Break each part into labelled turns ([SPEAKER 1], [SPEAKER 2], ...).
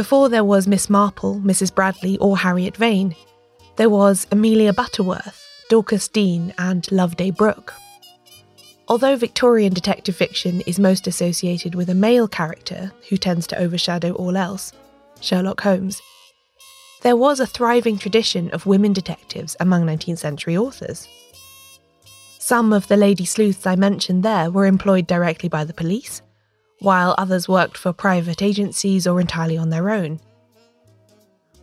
[SPEAKER 1] Before there was Miss Marple, Mrs. Bradley, or Harriet Vane, there was Amelia Butterworth, Dorcas Dene, and Loveday Brooke. Although Victorian detective fiction is most associated with a male character who tends to overshadow all else, Sherlock Holmes, there was a thriving tradition of women detectives among 19th century authors. Some of the lady sleuths I mentioned there were employed directly by the police, while others worked for private agencies or entirely on their own.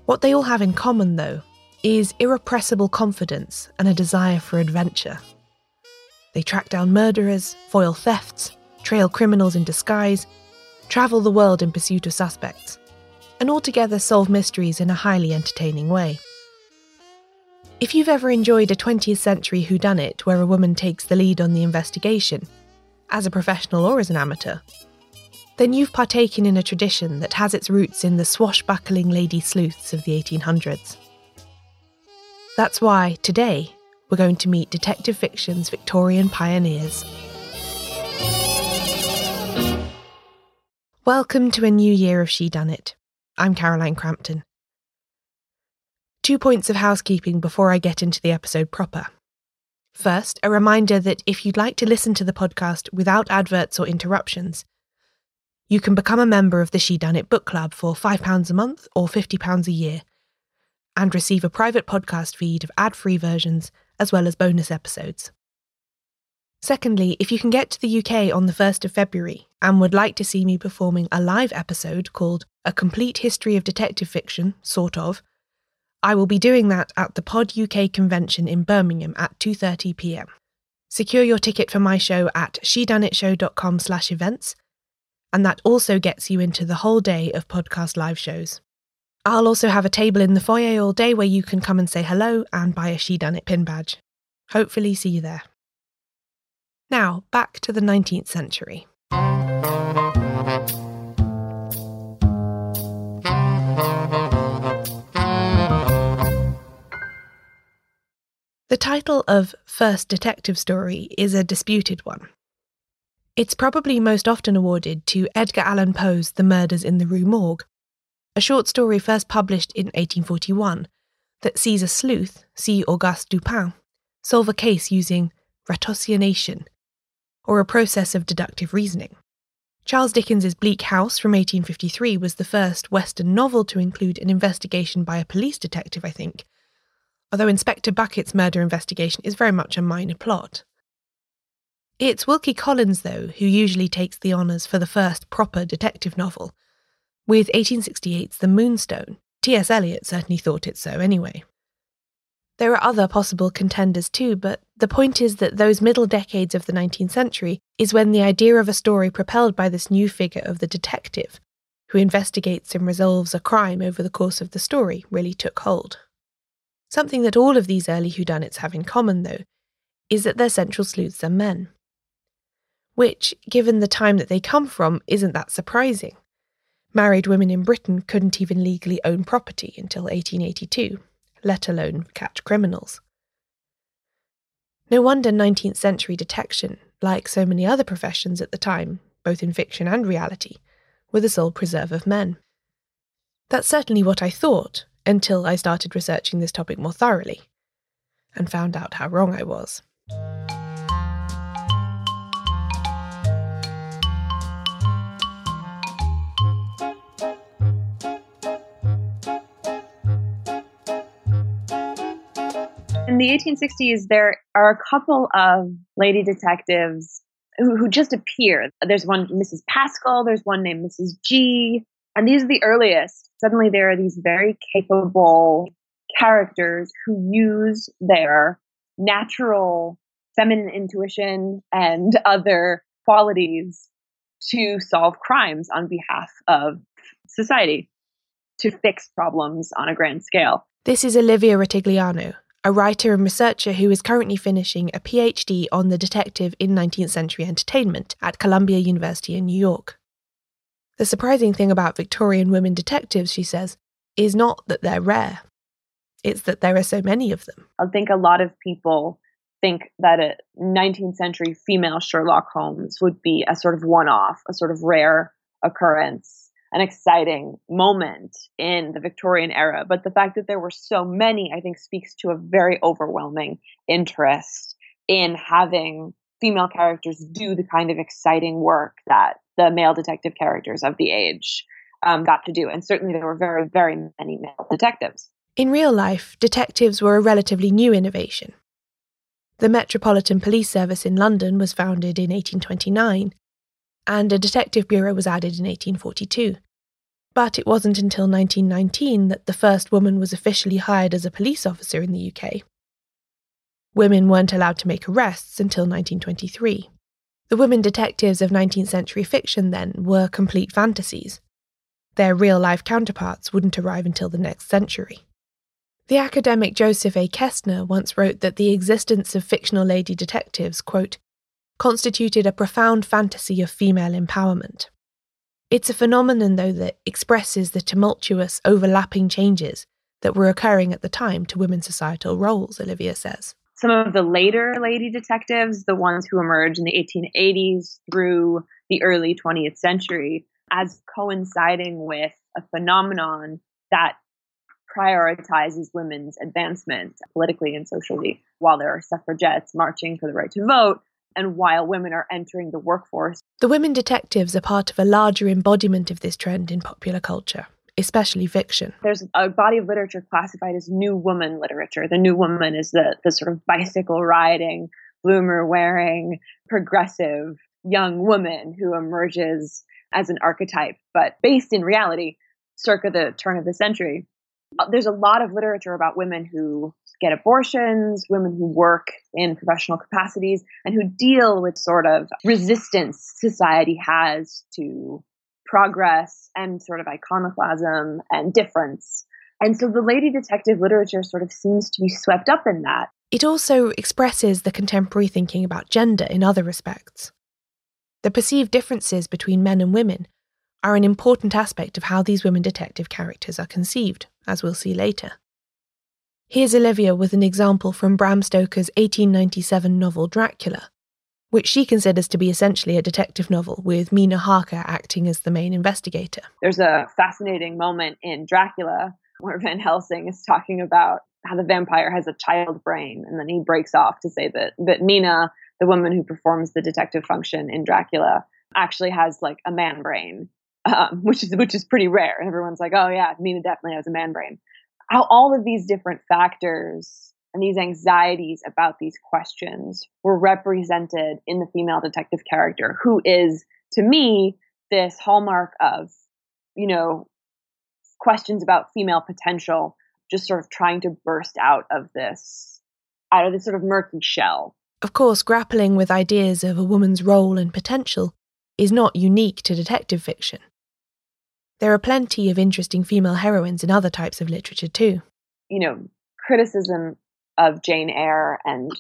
[SPEAKER 1] What they all have in common, though, is irrepressible confidence and a desire for adventure. They track down murderers, foil thefts, trail criminals in disguise, travel the world in pursuit of suspects and altogether solve mysteries in a highly entertaining way. If you've ever enjoyed a 20th century whodunit where a woman takes the lead on the investigation, as a professional or as an amateur, then you've partaken in a tradition that has its roots in the swashbuckling lady sleuths of the 1800s. That's why, today, we're going to meet detective fiction's Victorian pioneers. Welcome to a new year of Shedunnit. I'm Caroline Crampton. Two points of housekeeping before I get into the episode proper. First, a reminder that if you'd like to listen to the podcast without adverts or interruptions, you can become a member of the Shedunnit Book Club for £5 a month or £50 a year and receive a private podcast feed of ad free versions as well as bonus episodes. Secondly, if you can get to the UK on the 1st of February and would like to see me performing a live episode called A Complete History of Detective Fiction, sort of, I will be doing that at the Pod UK convention in Birmingham at 2:30 p.m. Secure your ticket for my show at shedunnitshow.com/events, and that also gets you into the whole day of podcast live shows. I'll also have a table in the foyer all day where you can come and say hello and buy a Shedunnit pin badge. Hopefully see you there. Now, back to the 19th century. The title of First Detective Story is a disputed one. It's probably most often awarded to Edgar Allan Poe's The Murders in the Rue Morgue, a short story first published in 1841 that sees a sleuth, C. Auguste Dupin, solve a case using ratiocination, or a process of deductive reasoning. Charles Dickens's Bleak House from 1853 was the first Western novel to include an investigation by a police detective, I think, although Inspector Bucket's murder investigation is very much a minor plot. It's Wilkie Collins, though, who usually takes the honours for the first proper detective novel, with 1868's The Moonstone. T.S. Eliot certainly thought it so anyway. There are other possible contenders too, but the point is that those middle decades of the 19th century is when the idea of a story propelled by this new figure of the detective, who investigates and resolves a crime over the course of the story, really took hold. Something that all of these early whodunits have in common, though, is that their central sleuths are men. Which, given the time that they come from, isn't that surprising. Married women in Britain couldn't even legally own property until 1882, let alone catch criminals. No wonder 19th century detection, like so many other professions at the time, both in fiction and reality, were the sole preserve of men. That's certainly what I thought until I started researching this topic more thoroughly and found out how wrong I was.
[SPEAKER 2] In the 1860s, there are a couple of lady detectives who, who just appear. There's one, Mrs. Paschal, there's one named Mrs. G, and these are the earliest. Suddenly, there are these very capable characters who use their natural feminine intuition and other qualities to solve crimes on behalf of society, to fix problems on a grand scale.
[SPEAKER 1] This is Olivia Rutigliano, a writer and researcher who is currently finishing a PhD on the detective in 19th century entertainment at Columbia University in New York. The surprising thing about Victorian women detectives, she says, is not that they're rare, it's that there are so many of them.
[SPEAKER 2] I think a lot of people think that a 19th century female Sherlock Holmes would be a sort of one off, a sort of rare occurrence. An exciting moment in the Victorian era. But the fact that there were so many, I think, speaks to a very overwhelming interest in having female characters do the kind of exciting work that the male detective characters of the age um, got to do. And certainly there were very, very many male detectives.
[SPEAKER 1] In real life, detectives were a relatively new innovation. The Metropolitan Police Service in London was founded in 1829, and a detective bureau was added in 1842. But it wasn't until 1919 that the first woman was officially hired as a police officer in the UK. Women weren't allowed to make arrests until 1923. The women detectives of 19th century fiction, then, were complete fantasies. Their real life counterparts wouldn't arrive until the next century. The academic Joseph A. Kestner once wrote that the existence of fictional lady detectives, quote, constituted a profound fantasy of female empowerment. It's a phenomenon, though, that expresses the tumultuous, overlapping changes that were occurring at the time to women's societal roles, Olivia says.
[SPEAKER 2] Some of the later lady detectives, the ones who emerged in the 1880s through the early 20th century, as coinciding with a phenomenon that prioritizes women's advancement politically and socially while there are suffragettes marching for the right to vote and while women are entering the workforce.
[SPEAKER 1] The women detectives are part of a larger embodiment of this trend in popular culture, especially fiction.
[SPEAKER 2] There's a body of literature classified as new woman literature. The new woman is the, the sort of bicycle riding, bloomer wearing, progressive young woman who emerges as an archetype, but based in reality circa the turn of the century. There's a lot of literature about women who get abortions, women who work in professional capacities, and who deal with sort of resistance society has to progress and sort of iconoclasm and difference. And so the lady detective literature sort of seems to be swept up in that.
[SPEAKER 1] It also expresses the contemporary thinking about gender in other respects. The perceived differences between men and women are an important aspect of how these women detective characters are conceived, as we'll see later. Here's Olivia with an example from Bram Stoker's 1897 novel Dracula, which she considers to be essentially a detective novel with Mina Harker acting as the main investigator.
[SPEAKER 2] There's a fascinating moment in Dracula where Van Helsing is talking about how the vampire has a child brain, and then he breaks off to say that, that Mina, the woman who performs the detective function in Dracula, actually has like a man brain um, which is which is pretty rare. And everyone's like, oh yeah, Mina definitely has a man brain. How all of these different factors and these anxieties about these questions were represented in the female detective character, who is to me this hallmark of, you know, questions about female potential, just sort of trying to burst out of this out of this sort of murky shell.
[SPEAKER 1] Of course, grappling with ideas of a woman's role and potential is not unique to detective fiction. There are plenty of interesting female heroines in other types of literature too.
[SPEAKER 2] You know, criticism of Jane Eyre and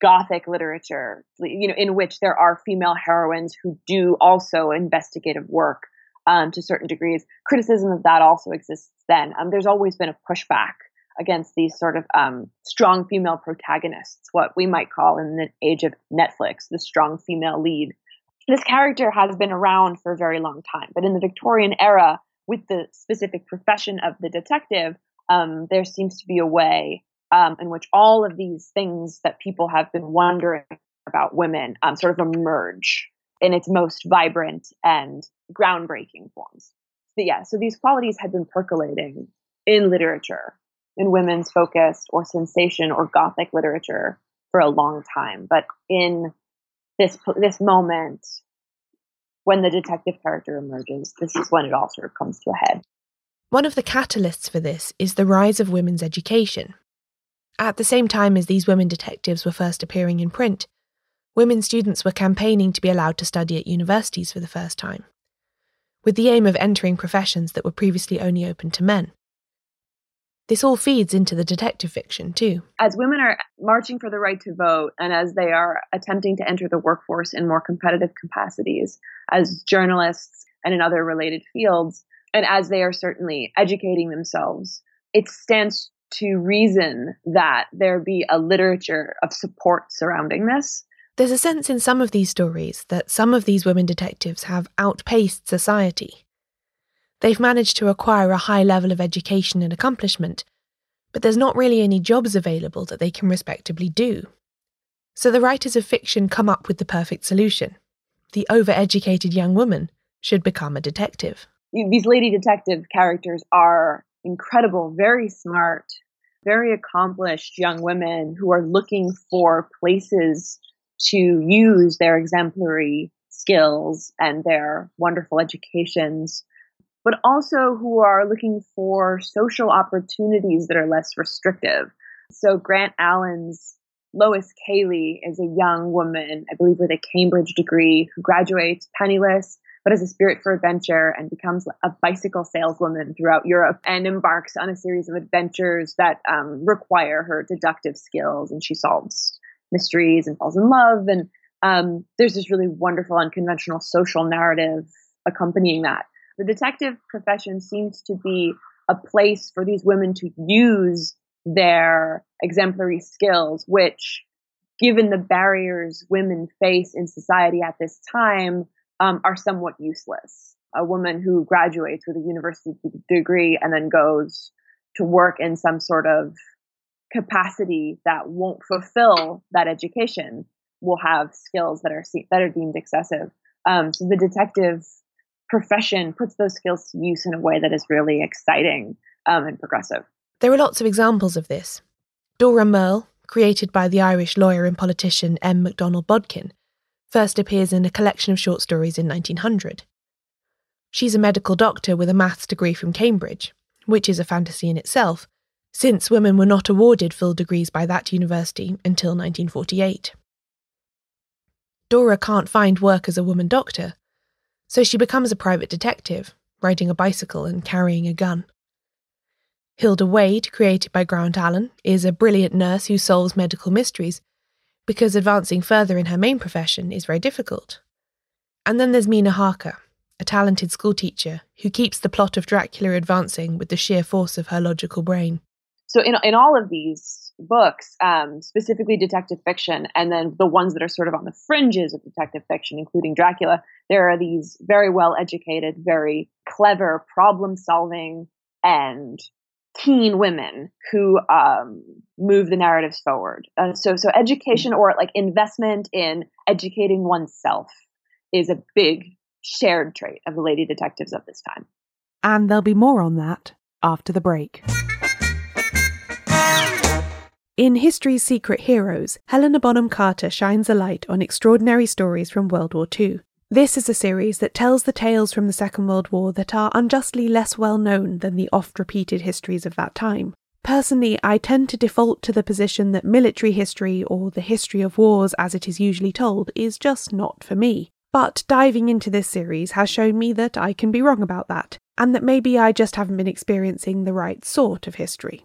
[SPEAKER 2] Gothic literature, you know, in which there are female heroines who do also investigative work um, to certain degrees. Criticism of that also exists then. Um, there's always been a pushback against these sort of um, strong female protagonists, what we might call in the age of Netflix, the strong female lead this character has been around for a very long time, but in the Victorian era, with the specific profession of the detective, um, there seems to be a way um, in which all of these things that people have been wondering about women um, sort of emerge in its most vibrant and groundbreaking forms. So, yeah, so these qualities had been percolating in literature, in women's focused or sensation or gothic literature for a long time. But in this this moment when the detective character emerges, this is when it all sort of comes to a head.
[SPEAKER 1] One of the catalysts for this is the rise of women's education. At the same time as these women detectives were first appearing in print, women students were campaigning to be allowed to study at universities for the first time, with the aim of entering professions that were previously only open to men. This all feeds into the detective fiction, too.
[SPEAKER 2] As women are marching for the right to vote and as they are attempting to enter the workforce in more competitive capacities, as journalists and in other related fields, and as they are certainly educating themselves, it stands to reason that there be a literature of support surrounding this.
[SPEAKER 1] There's a sense in some of these stories that some of these women detectives have outpaced society
[SPEAKER 3] They've managed to acquire a high level of education and accomplishment, but there's not really any jobs available that they can respectably do. So the writers of fiction come up with the perfect solution. The overeducated young woman should become a detective.
[SPEAKER 2] These lady detective characters are incredible, very smart, very accomplished young women who are looking for places to use their exemplary skills and their wonderful educations, but also who are looking for social opportunities that are less restrictive. So, Grant Allen's Lois Cayley is a young woman, I believe, with a Cambridge degree, who graduates penniless but has a spirit for adventure and becomes a bicycle saleswoman throughout Europe and embarks on a series of adventures that um, require her deductive skills. And she solves mysteries and falls in love. And um, there's this really wonderful, unconventional social narrative accompanying that. The detective profession seems to be a place for these women to use their exemplary skills, which, given the barriers women face in society at this time, um, are somewhat useless. A woman who graduates with a university degree and then goes to work in some sort of capacity that won't fulfill that education will have skills that are that are deemed excessive. Um, so the detective profession puts those skills to use in a way that is really exciting um, and progressive.
[SPEAKER 3] There are lots of examples of this. Dora Myrl, created by the Irish lawyer and politician M. McDonnell Bodkin, first appears in a collection of short stories in 1900. She's a medical doctor with a maths degree from Cambridge, which is a fantasy in itself, since women were not awarded full degrees by that university until 1948. Dora can't find work as a woman doctor, so she becomes a private detective, riding a bicycle and carrying a gun. Hilda Wade, created by Grant Allen, is a brilliant nurse who solves medical mysteries because advancing further in her main profession is very difficult. And then there's Mina Harker, a talented schoolteacher who keeps the plot of Dracula advancing with the sheer force of her logical brain.
[SPEAKER 2] So, in, in all of these books, um, specifically detective fiction, and then the ones that are sort of on the fringes of detective fiction, including Dracula, there are these very well educated, very clever, problem solving, and keen women who um, move the narratives forward. Uh, so, so education or like investment in educating oneself is a big shared trait of the lady detectives of this time.
[SPEAKER 1] And there'll be more on that after the break. In History's Secret Heroes, Helena Bonham Carter shines a light on extraordinary stories from World War II. This is a series that tells the tales from the Second World War that are unjustly less well known than the oft repeated histories of that time. Personally, I tend to default to the position that military history, or the history of wars as it is usually told, is just not for me. But diving into this series has shown me that I can be wrong about that, and that maybe I just haven't been experiencing the right sort of history.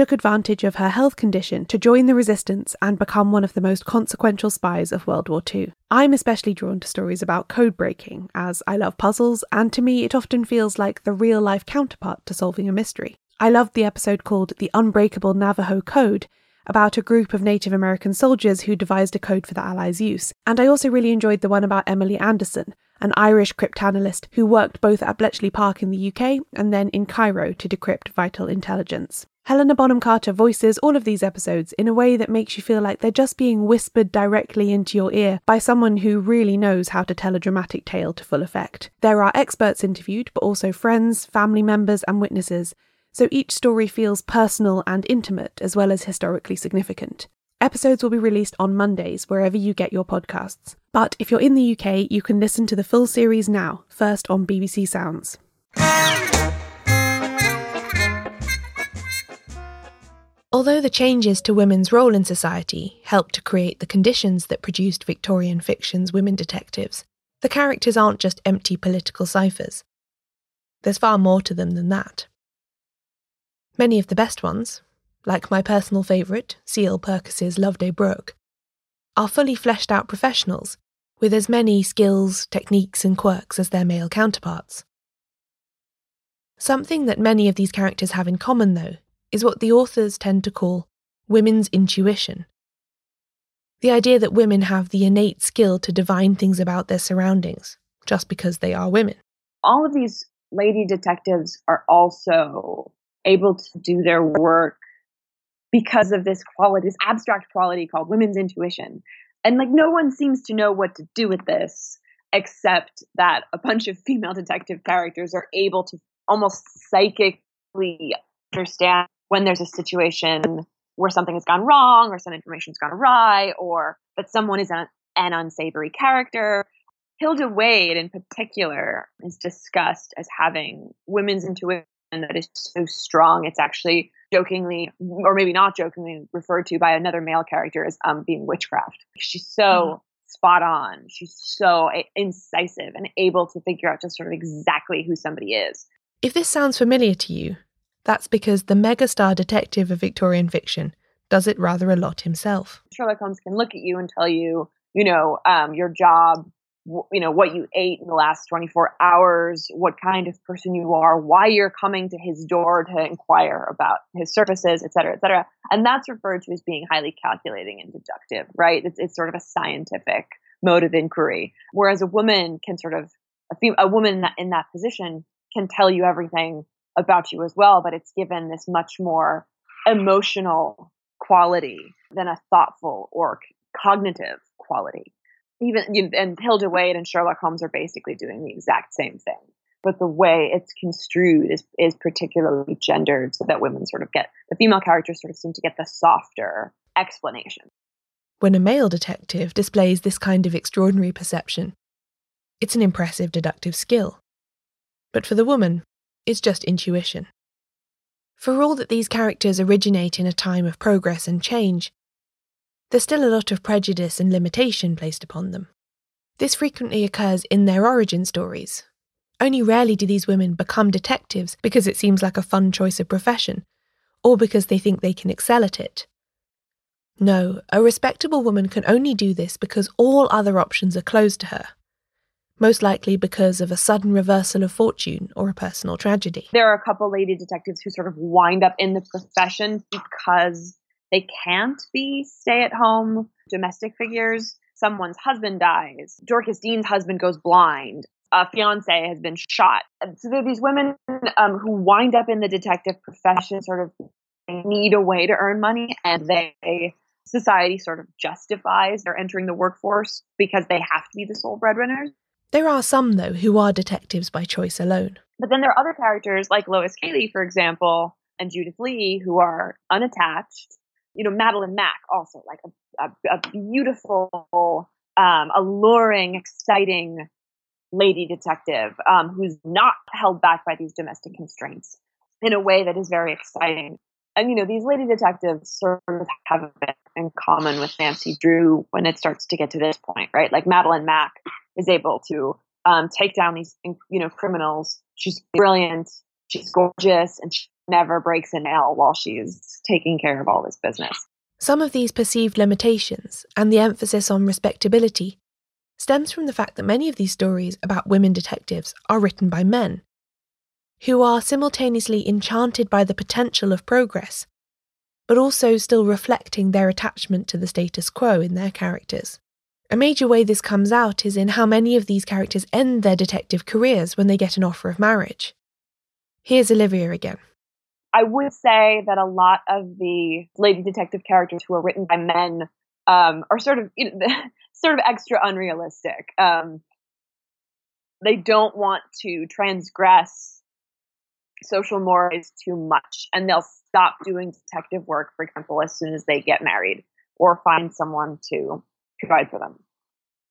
[SPEAKER 1] took advantage of her health condition to join the resistance and become one of the most consequential spies of World War II. I'm especially drawn to stories about code breaking, as I love puzzles, and to me it often feels like the real life counterpart to solving a mystery. I loved the episode called The Unbreakable Navajo Code, about a group of Native American soldiers who devised a code for the Allies' use. And I also really enjoyed the one about Emily Anderson, an Irish cryptanalyst who worked both at Bletchley Park in the UK and then in Cairo to decrypt vital intelligence. Helena Bonham Carter voices all of these episodes in a way that makes you feel like they're just being whispered directly into your ear by someone who really knows how to tell a dramatic tale to full effect. There are experts interviewed, but also friends, family members, and witnesses, so each story feels personal and intimate as well as historically significant. Episodes will be released on Mondays wherever you get your podcasts. But if you're in the UK, you can listen to the full series now, first on BBC Sounds.
[SPEAKER 3] Although the changes to women's role in society helped to create the conditions that produced Victorian fiction's women detectives, the characters aren't just empty political ciphers. There's far more to them than that.
[SPEAKER 1] Many of the best ones, like my personal favourite, C.L. Pirkis's Loveday Brooke, are fully fleshed out professionals with as many skills, techniques, and quirks as their male counterparts. Something that many of these characters have in common, though, is what the authors tend to call women's intuition. The idea that women have the innate skill to divine things about their surroundings just because they are women.
[SPEAKER 2] All of these lady detectives are also able to do their work because of this quality, this abstract quality called women's intuition. And like no one seems to know what to do with this except that a bunch of female detective characters are able to almost psychically understand when there's a situation where something has gone wrong or some information's gone awry or that someone is an, an unsavory character. Hilda Wade, in particular, is discussed as having women's intuition that is so strong. It's actually jokingly, or maybe not jokingly, referred to by another male character as um, being witchcraft. She's so mm-hmm. spot on. She's so incisive and able to figure out just sort of exactly who somebody is.
[SPEAKER 1] If this sounds familiar to you, that's because the megastar detective of Victorian fiction does it rather a lot himself.
[SPEAKER 2] Sherlock Holmes can look at you and tell you, you know, um, your job you know what you ate in the last 24 hours what kind of person you are why you're coming to his door to inquire about his services et cetera et cetera. And that's referred to as being highly calculating and deductive right? It's, it's sort of a scientific mode of inquiry. Whereas a woman can sort of a, fem- a woman in that, in that position can tell you everything about you as well but it's given this much more emotional quality than a thoughtful or cognitive quality even and Hilda Wade and Sherlock Holmes are basically doing the exact same thing. But the way it's construed is is particularly gendered so that women sort of get the female characters sort of seem to get the softer explanation.
[SPEAKER 1] When a male detective displays this kind of extraordinary perception, it's an impressive deductive skill. But for the woman, it's just intuition. For all that these characters originate in a time of progress and change, there's still a lot of prejudice and limitation placed upon them. This frequently occurs in their origin stories. Only rarely do these women become detectives because it seems like a fun choice of profession, or because they think they can excel at it. No, a respectable woman can only do this because all other options are closed to her, most likely because of a sudden reversal of fortune or a personal tragedy.
[SPEAKER 2] There are a couple lady detectives who sort of wind up in the profession because they can't be stay at home domestic figures. Someone's husband dies. Dorcas Dene's husband goes blind. A fiance has been shot. So there are these women um, who wind up in the detective profession, sort of need a way to earn money, and they society sort of justifies their entering the workforce because they have to be the sole breadwinners.
[SPEAKER 1] There are some, though, who are detectives by choice alone.
[SPEAKER 2] But then there are other characters like Lois Cayley, for example, and Judith Lee, who are unattached you know, Madelyn Mack also like a, a, a beautiful, um, alluring, exciting lady detective um, who's not held back by these domestic constraints in a way that is very exciting. And you know, these lady detectives sort of have a bit in common with Nancy Drew when it starts to get to this point, right? Like Madelyn Mack is able to um, take down these, you know, criminals. She's brilliant. She's gorgeous, and she never breaks a nail while she's taking care of all this business.
[SPEAKER 1] Some of these perceived limitations and the emphasis on respectability stems from the fact that many of these stories about women detectives are written by men, who are simultaneously enchanted by the potential of progress, but also still reflecting their attachment to the status quo in their characters. A major way this comes out is in how many of these characters end their detective careers when they get an offer of marriage. Here's Olivia again.
[SPEAKER 2] I would say that a lot of the lady detective characters who are written by men um, are sort of you know, sort of extra unrealistic. Um, they don't want to transgress social mores too much, and they'll stop doing detective work, for example, as soon as they get married or find someone to provide for them.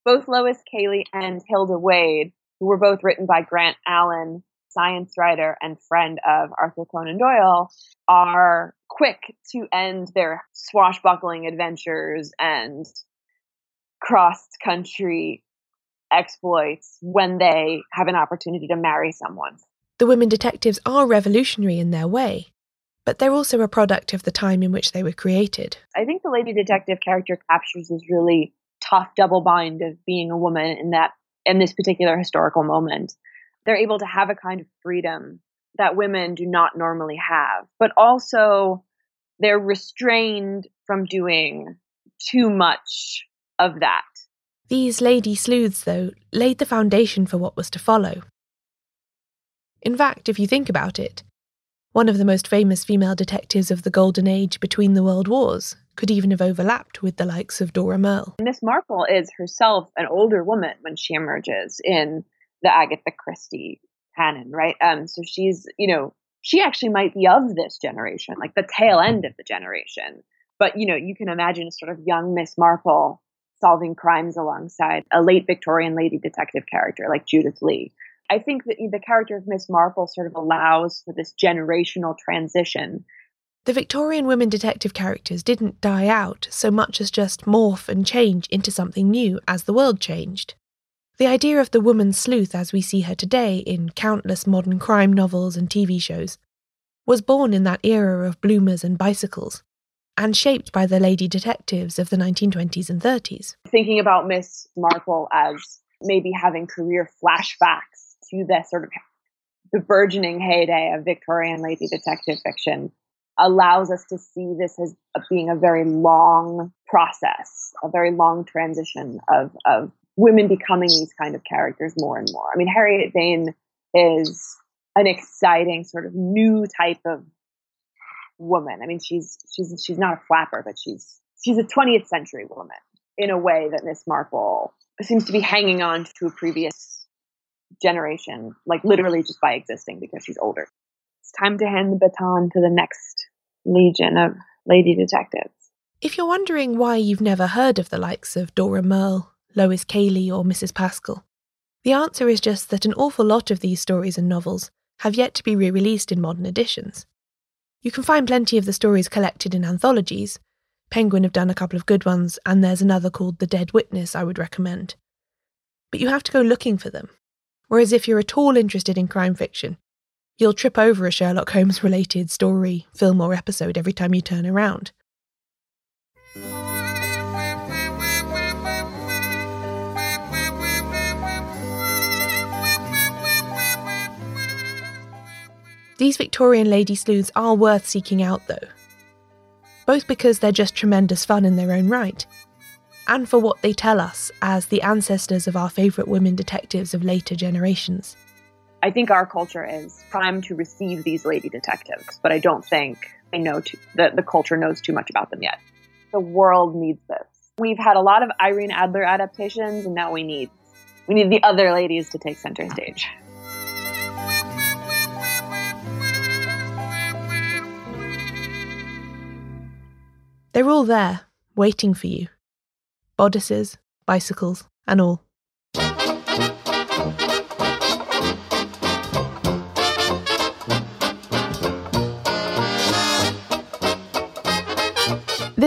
[SPEAKER 2] Both Lois Cayley and Hilda Wade, who were both written by Grant Allen, science writer and friend of Arthur Conan Doyle, are quick to end their swashbuckling adventures and cross country exploits when they have an opportunity to marry someone.
[SPEAKER 1] The women detectives are revolutionary in their way, but they're also a product of the time in which they were created.
[SPEAKER 2] I think the lady detective character captures this really tough double bind of being a woman in that in this particular historical moment. They're able to have a kind of freedom that women do not normally have, but also they're restrained from doing too much of that.
[SPEAKER 1] These lady sleuths, though, laid the foundation for what was to follow. In fact, if you think about it, one of the most famous female detectives of the Golden Age between the World Wars could even have overlapped with the likes of Dora Myrl.
[SPEAKER 2] Miss Marple is herself an older woman when she emerges in the Agatha Christie canon, right? Um, so she's, you know, she actually might be of this generation, like the tail end of the generation. But, you know, you can imagine a sort of young Miss Marple solving crimes alongside a late Victorian lady detective character like Judith Lee. I think that the character of Miss Marple sort of allows for this generational transition.
[SPEAKER 1] The Victorian women detective characters didn't die out so much as just morph and change into something new as the world changed. The idea of the woman sleuth as we see her today in countless modern crime novels and TV shows was born in that era of bloomers and bicycles, and shaped by the lady detectives of the 1920s and 30s.
[SPEAKER 2] Thinking about Miss Marple as maybe having career flashbacks to the sort of the burgeoning heyday of Victorian lady detective fiction allows us to see this as being a very long process, a very long transition of, of women becoming these kind of characters more and more. I mean, Harriet Vane is an exciting sort of new type of woman. I mean, she's she's she's not a flapper, but she's she's a 20th century woman in a way that Miss Marple seems to be hanging on to a previous generation, like literally just by existing because she's older. It's time to hand the baton to the next legion of lady detectives.
[SPEAKER 1] If you're wondering why you've never heard of the likes of Dora Myrl, Lois Cayley, or Mrs. Paschal? The answer is just that an awful lot of these stories and novels have yet to be re released in modern editions. You can find plenty of the stories collected in anthologies. Penguin have done a couple of good ones, and there's another called The Dead Witness I would recommend. But you have to go looking for them. Whereas if you're at all interested in crime fiction, you'll trip over a Sherlock Holmes related story, film, or episode every time you turn around. These Victorian lady sleuths are worth seeking out, though. Both because they're just tremendous fun in their own right, and for what they tell us as the ancestors of our favourite women detectives of later generations.
[SPEAKER 2] I think our culture is primed to receive these lady detectives, but I don't think they know that the culture knows too much about them yet. The world needs this. We've had a lot of Irene Adler adaptations, and now we need we need the other ladies to take center stage.
[SPEAKER 1] They're all there, waiting for you. Bodices, bicycles, and all.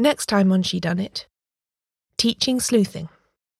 [SPEAKER 1] Next time on Shedunnit, teaching sleuthing.